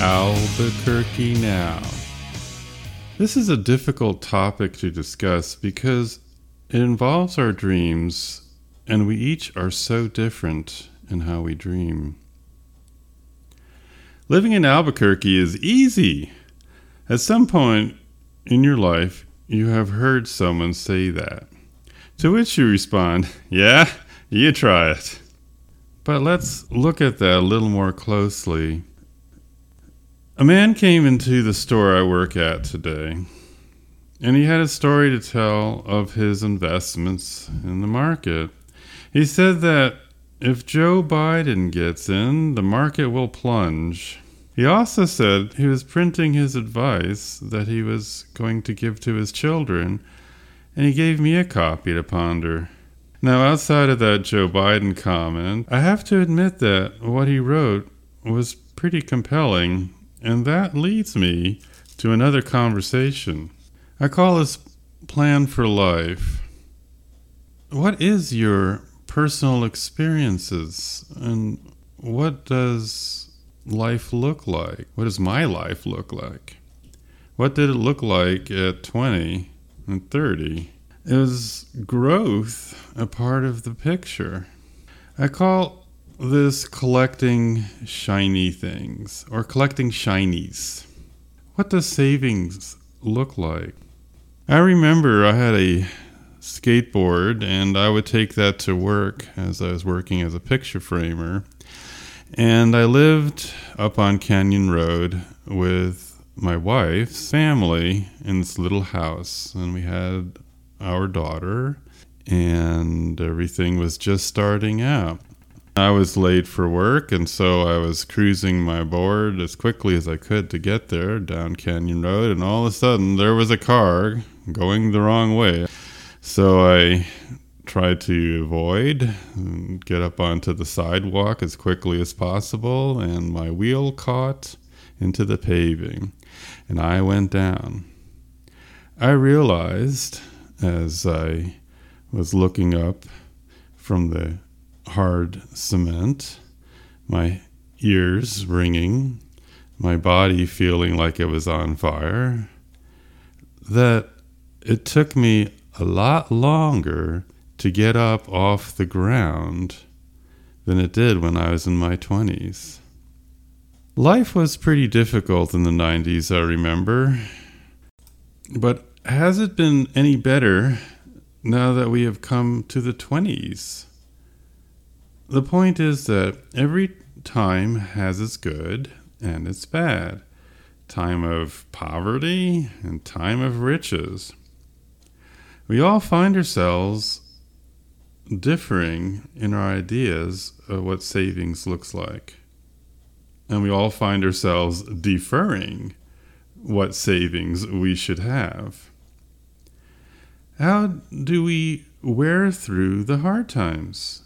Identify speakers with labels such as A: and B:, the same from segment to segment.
A: Albuquerque Now. This is a difficult topic to discuss because it involves our dreams, and we each are so different in how we dream. Living in Albuquerque is easy. At some point in your life, you have heard someone say that. To which you respond, Yeah, you try it. But let's look at that a little more closely. A man came into the store I work at today, and he had a story to tell of his investments in the market. He said that if Joe Biden gets in, the market will plunge. He also said he was printing his advice that he was going to give to his children, and he gave me a copy to ponder. Now, outside of that Joe Biden comment, I have to admit that what he wrote was pretty compelling, and that leads me to another conversation. I call this Plan for Life. What is your personal experiences, and what does life look like? What does my life look like? What did it look like at 20 and 30? Is growth a part of the picture? I call this collecting shiny things or collecting shinies. What does savings look like? I remember I had a skateboard and I would take that to work as I was working as a picture framer. And I lived up on Canyon Road with my wife's family in this little house, and we had our daughter, and everything was just starting out. I was late for work, and so I was cruising my board as quickly as I could to get there down Canyon Road, and all of a sudden there was a car going the wrong way. So I tried to avoid and get up onto the sidewalk as quickly as possible, and my wheel caught into the paving, and I went down. I realized as I was looking up from the hard cement, my ears ringing, my body feeling like it was on fire, that it took me a lot longer to get up off the ground than it did when I was in my 20s. Life was pretty difficult in the 90s, I remember. But has it been any better now that we have come to the 20s? The point is that every time has its good and its bad time of poverty and time of riches. We all find ourselves differing in our ideas of what savings looks like. And we all find ourselves deferring what savings we should have. How do we wear through the hard times?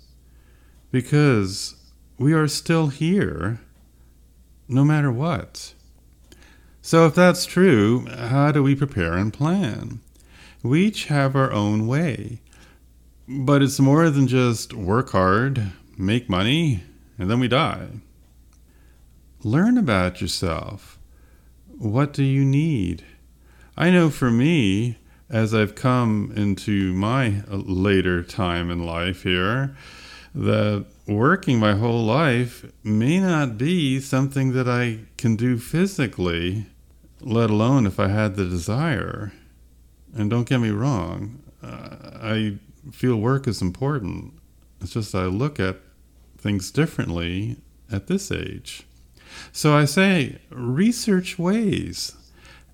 A: Because we are still here no matter what. So, if that's true, how do we prepare and plan? We each have our own way. But it's more than just work hard, make money, and then we die. Learn about yourself. What do you need? I know for me, as I've come into my uh, later time in life here, that working my whole life may not be something that I can do physically, let alone if I had the desire. And don't get me wrong, uh, I feel work is important. It's just I look at things differently at this age. So I say, research ways.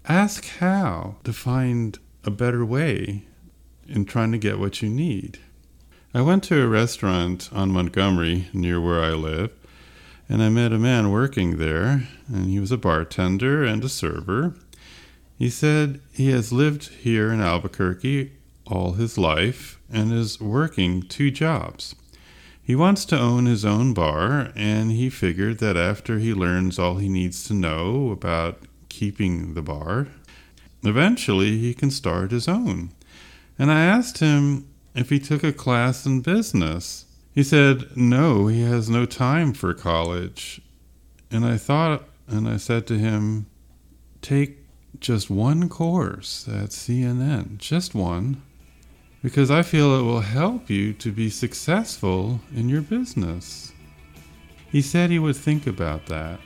A: Ask how to find a better way in trying to get what you need. I went to a restaurant on Montgomery near where I live, and I met a man working there, and he was a bartender and a server. He said he has lived here in Albuquerque all his life and is working two jobs. He wants to own his own bar, and he figured that after he learns all he needs to know about keeping the bar, eventually he can start his own. And I asked him if he took a class in business. He said no, he has no time for college. And I thought, and I said to him, take just one course at CNM, just one, because I feel it will help you to be successful in your business. He said he would think about that.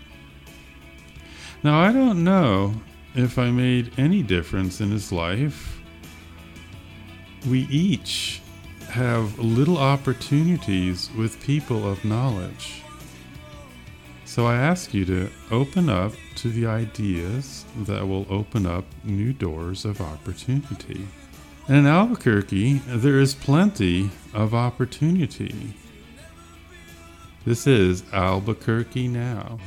A: Now, I don't know if I made any difference in his life. We each have little opportunities with people of knowledge. So I ask you to open up to the ideas that will open up new doors of opportunity. And in Albuquerque, there is plenty of opportunity. This is Albuquerque Now.